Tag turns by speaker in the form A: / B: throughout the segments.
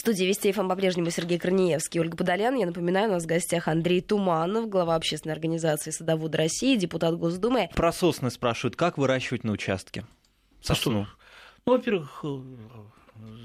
A: В студии Вести ФМ по-прежнему Сергей Корнеевский, Ольга Подолян. Я напоминаю, у нас в гостях Андрей Туманов, глава общественной организации «Садоводы России», депутат Госдумы.
B: Про сосны спрашивают, как выращивать на участке?
C: Сосну. Ну, во-первых, э,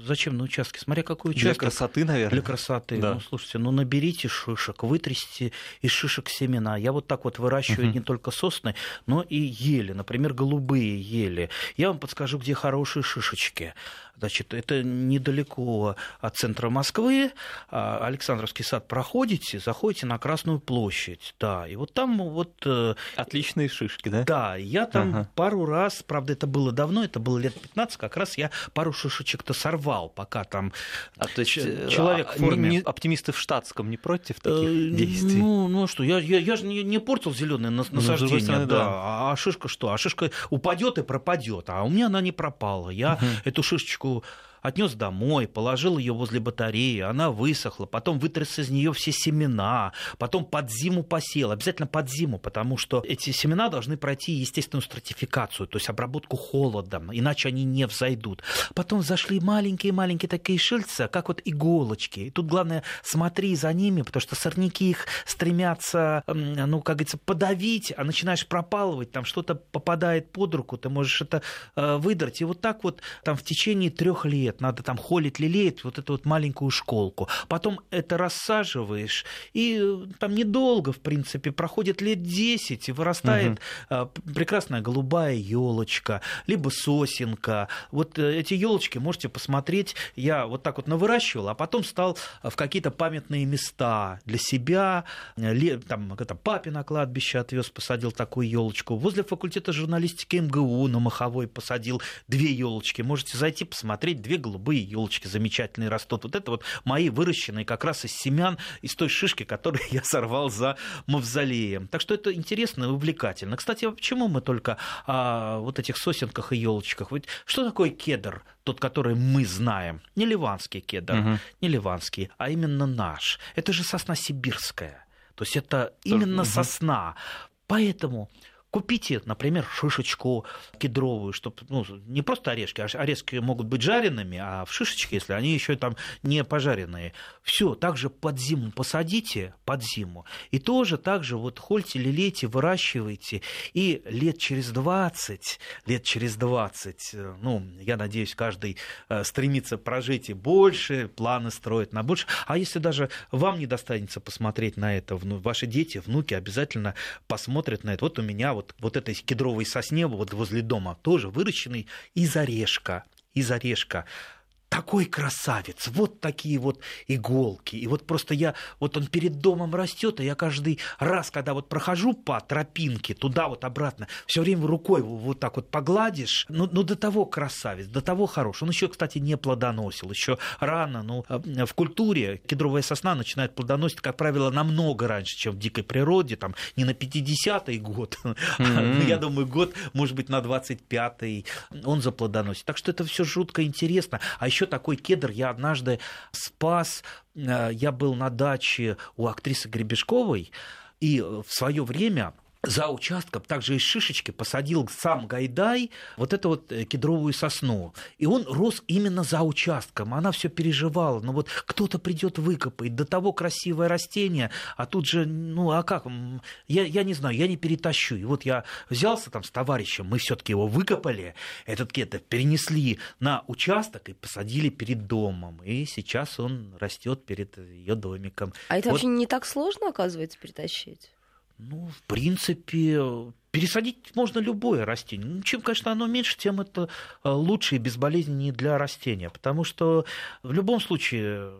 C: Зачем на участке? Смотря какой участок.
B: Для красоты, наверное.
C: Для красоты. Да. Ну, слушайте, ну наберите шишек, вытрясите из шишек семена. Я вот так вот выращиваю uh-huh. не только сосны, но и ели, например, голубые ели. Я вам подскажу, где хорошие шишечки. Значит, это недалеко от центра Москвы. А, Александровский сад проходите, заходите на Красную площадь. Да, и вот там вот... Э,
B: Отличные шишки, да?
C: Да, я там ага. пару раз, правда, это было давно, это было лет 15, как раз я пару шишечек-то сорвал, пока там
B: а, то есть, человек а, в форме... Не, оптимисты в штатском не против таких э, действий?
C: Ну, ну что, я, я, я же не, не портил зеленое ну, насаждение, стороны, да. да. А, а шишка что? А шишка упадет и пропадет, а у меня она не пропала. Я угу. эту шишечку 故，отнес домой, положил ее возле батареи, она высохла, потом вытряс из нее все семена, потом под зиму посел, обязательно под зиму, потому что эти семена должны пройти естественную стратификацию, то есть обработку холодом, иначе они не взойдут. Потом зашли маленькие-маленькие такие шильца, как вот иголочки. И тут главное смотри за ними, потому что сорняки их стремятся, ну, как говорится, подавить, а начинаешь пропалывать, там что-то попадает под руку, ты можешь это э, выдрать. И вот так вот там в течение трех лет лет, надо там холить, лелеять вот эту вот маленькую школку. Потом это рассаживаешь, и э, там недолго, в принципе, проходит лет 10, и вырастает угу. прекрасная голубая елочка, либо сосенка. Вот э, эти елочки можете посмотреть. Я вот так вот навыращивал, а потом стал в какие-то памятные места для себя. Там это папе на кладбище отвез, посадил такую елочку. Возле факультета журналистики МГУ на Маховой посадил две елочки. Можете зайти посмотреть две голубые елочки замечательные растут. Вот это вот мои выращенные как раз из семян, из той шишки, которую я сорвал за мавзолеем. Так что это интересно и увлекательно. Кстати, а почему мы только о вот этих сосенках и елочках? Ведь что такое кедр? Тот, который мы знаем. Не ливанский кедр, угу. не ливанский, а именно наш. Это же сосна сибирская. То есть это именно угу. сосна. Поэтому Купите, например, шишечку кедровую, чтобы ну, не просто орешки, а орешки могут быть жареными, а в шишечке, если они еще там не пожаренные. Все, также под зиму посадите, под зиму, и тоже так же вот хольте, лелейте, выращивайте, и лет через 20, лет через 20, э, ну, я надеюсь, каждый э, стремится прожить и больше, планы строить на больше, а если даже вам не достанется посмотреть на это, ваши дети, внуки обязательно посмотрят на это. Вот у меня вот вот, этой кедровой сосне вот возле дома тоже выращенный из орешка, из орешка такой красавец, вот такие вот иголки. И вот просто я, вот он перед домом растет, и я каждый раз, когда вот прохожу по тропинке туда вот обратно, все время рукой вот так вот погладишь, ну, ну до того красавец, до того хорош. Он еще, кстати, не плодоносил, еще рано. Ну, э, в культуре кедровая сосна начинает плодоносить, как правило, намного раньше, чем в дикой природе, там не на 50-й год, mm-hmm. я думаю, год, может быть, на 25-й он заплодоносит. Так что это все жутко интересно. А еще такой кедр я однажды спас. Э, я был на даче у актрисы Гребешковой, и в свое время за участком, также из шишечки, посадил сам Гайдай вот эту вот э, кедровую сосну. И он рос именно за участком. Она все переживала. Ну вот кто-то придет выкопает. До того красивое растение, а тут же, ну а как? Я, я не знаю, я не перетащу. И вот я взялся там с товарищем, мы все-таки его выкопали, этот кедр перенесли на участок и посадили перед домом. И сейчас он растет перед ее домиком.
A: А это
C: вот.
A: вообще не так сложно, оказывается, перетащить?
C: Ну, в принципе, пересадить можно любое растение. Ну, чем, конечно, оно меньше, тем это э, лучше и безболезненнее для растения. Потому что в любом случае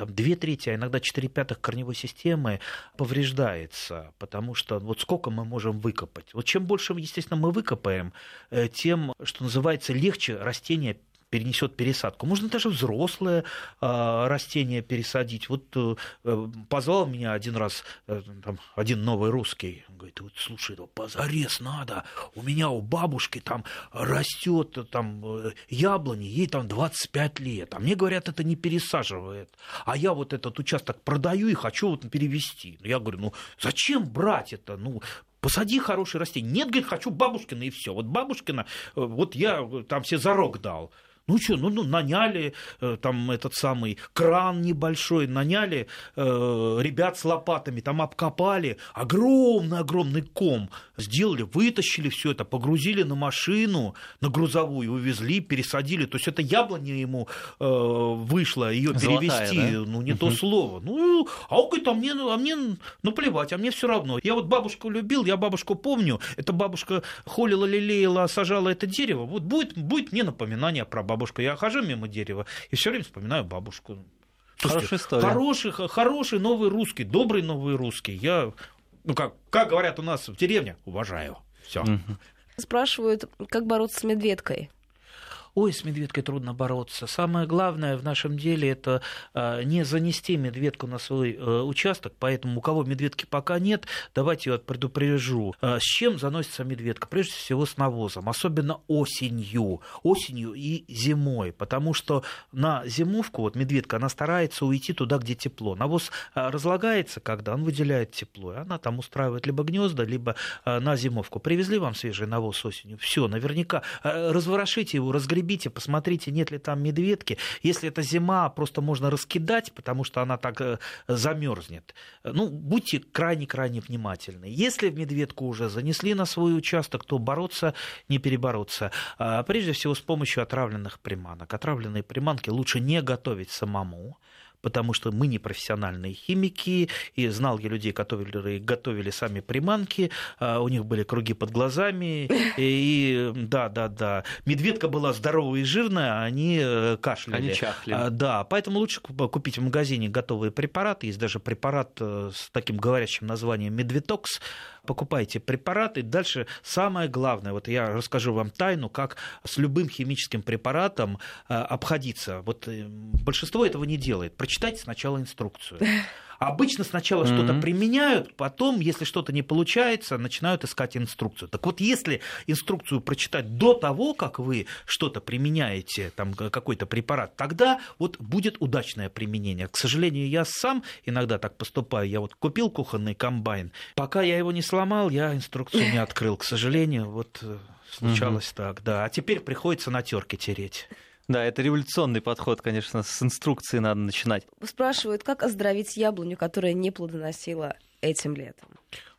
C: там, две трети, а иногда четыре пятых корневой системы повреждается, потому что вот сколько мы можем выкопать. Вот чем больше, естественно, мы выкопаем, э, тем, что называется, легче растение перенесет пересадку. Можно даже взрослое э, растение пересадить. Вот э, позвал меня один раз э, там, один новый русский. Он говорит, вот, слушай, позарез надо. У меня у бабушки там растет там, э, яблони, ей там 25 лет. А мне говорят, это не пересаживает. А я вот этот участок продаю и хочу вот перевести. Я говорю, ну зачем брать это? Ну, посади хорошее растение. Нет, говорит, хочу бабушкина и все. Вот бабушкина, э, вот я там все зарок дал. Ну что, ну, ну наняли э, там этот самый кран небольшой, наняли э, ребят с лопатами, там обкопали огромный-огромный ком, сделали, вытащили все это, погрузили на машину, на грузовую, увезли, пересадили. То есть это яблоня ему э, вышло, ее перевести, да? ну не угу. то слово. Ну, а он говорит, а мне, а мне ну плевать, а мне все равно. Я вот бабушку любил, я бабушку помню, эта бабушка холила, лелеяла, сажала это дерево. Вот будет, будет мне напоминание про бабушку. Я хожу мимо дерева и все время вспоминаю бабушку.
B: Хорошая история.
C: Хороший, хороший новый русский, добрый новый русский. Я, ну как, как говорят у нас в деревне, уважаю. Все. Угу.
A: Спрашивают, как бороться с медведкой
C: ой, с медведкой трудно бороться. Самое главное в нашем деле это а, не занести медведку на свой э, участок, поэтому у кого медведки пока нет, давайте я предупрежу. А, с чем заносится медведка? Прежде всего с навозом, особенно осенью, осенью и зимой, потому что на зимовку вот медведка, она старается уйти туда, где тепло. Навоз а, разлагается, когда он выделяет тепло, и она там устраивает либо гнезда, либо на зимовку. Привезли вам свежий навоз осенью, все, наверняка разворошите его, разгребите погребите, посмотрите, нет ли там медведки. Если это зима, просто можно раскидать, потому что она так э, замерзнет. Ну, будьте крайне-крайне внимательны. Если в медведку уже занесли на свой участок, то бороться, не перебороться. А, прежде всего с помощью отравленных приманок. Отравленные приманки лучше не готовить самому потому что мы не профессиональные химики, и знал я людей, которые готовили сами приманки, а, у них были круги под глазами, и да, да, да, медведка была здоровая и жирная, а они э, кашляли.
B: Они чахли.
C: А, да, поэтому лучше купить в магазине готовые препараты, есть даже препарат э, с таким говорящим названием Медвитокс, покупайте препараты. Дальше самое главное, вот я расскажу вам тайну, как с любым химическим препаратом э, обходиться. Вот э, большинство этого не делает. Прочитайте сначала инструкцию. Обычно сначала mm-hmm. что-то применяют, потом, если что-то не получается, начинают искать инструкцию. Так вот, если инструкцию прочитать до того, как вы что-то применяете, там какой-то препарат, тогда вот будет удачное применение. К сожалению, я сам иногда так поступаю. Я вот купил кухонный комбайн, пока я его не сломал, я инструкцию не открыл. К сожалению, вот э, случалось mm-hmm. так, да. А теперь приходится на терке тереть.
B: Да, это революционный подход, конечно, с инструкции надо начинать.
A: Спрашивают, как оздоровить яблоню, которая не плодоносила этим летом?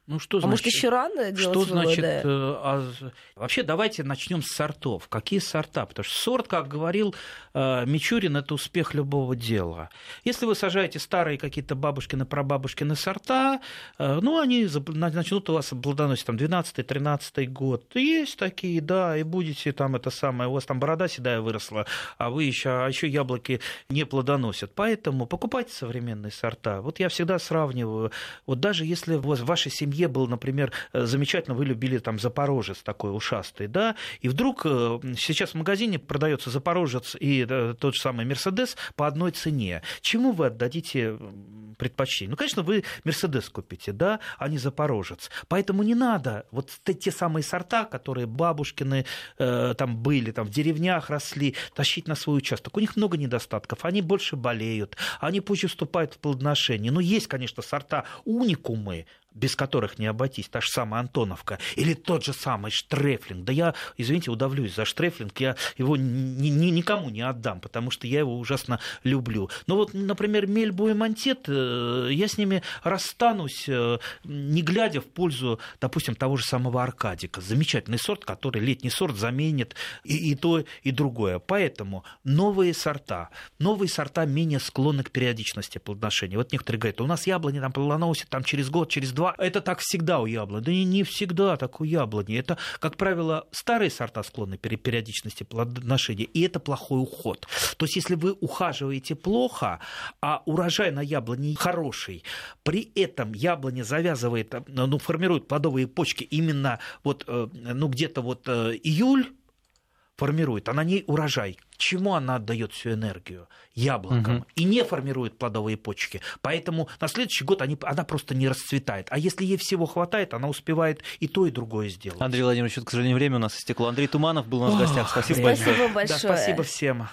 C: Ну, что
A: а
C: значит,
A: может, еще рано делать
C: Что значит... Э, а, вообще, давайте начнем с сортов. Какие сорта? Потому что сорт, как говорил э, Мичурин, это успех любого дела. Если вы сажаете старые какие-то бабушкины, прабабушкины сорта, э, ну, они начнут у вас плодоносить там 12-13 год. Есть такие, да, и будете там это самое, у вас там борода седая выросла, а вы еще, а еще яблоки не плодоносят. Поэтому покупайте современные сорта. Вот я всегда сравниваю, вот даже если в вашей семье семье был, например, э, замечательно, вы любили там Запорожец такой ушастый, да, и вдруг э, сейчас в магазине продается Запорожец и э, тот же самый Мерседес по одной цене. Чему вы отдадите предпочтение? Ну, конечно, вы Мерседес купите, да, а не Запорожец. Поэтому не надо вот те самые сорта, которые бабушкины там были, там в деревнях росли, тащить на свой участок. У них много недостатков, они больше болеют, они позже вступают в плодоношение. Но есть, конечно, сорта уникумы, без которых не обойтись, та же самая Антоновка, или тот же самый Штрефлинг. Да я, извините, удавлюсь за Штрефлинг, я его ни, ни, никому не отдам, потому что я его ужасно люблю. Но вот, например, Мельбу и Монтет, э, я с ними расстанусь, э, не глядя в пользу, допустим, того же самого Аркадика. Замечательный сорт, который летний сорт заменит и, и то, и другое. Поэтому новые сорта, новые сорта менее склонны к периодичности плодоношения. Вот некоторые говорят, у нас яблони там плодоносят там, через год, через два два. Это так всегда у яблони. Да не всегда так у яблони. Это, как правило, старые сорта склонны к периодичности плодоношения, и это плохой уход. То есть, если вы ухаживаете плохо, а урожай на яблоне хороший, при этом яблоня завязывает, ну, формирует плодовые почки именно вот, э, ну, где-то вот э, июль, формирует, а на ней урожай. Чему она отдает всю энергию? Яблокам. Угу. И не формирует плодовые почки. Поэтому на следующий год они, она просто не расцветает. А если ей всего хватает, она успевает и то, и другое сделать.
B: Андрей Владимирович, к сожалению, время у нас истекло. Андрей Туманов был у нас в гостях. Спасибо,
A: спасибо большое.
C: Да, спасибо всем.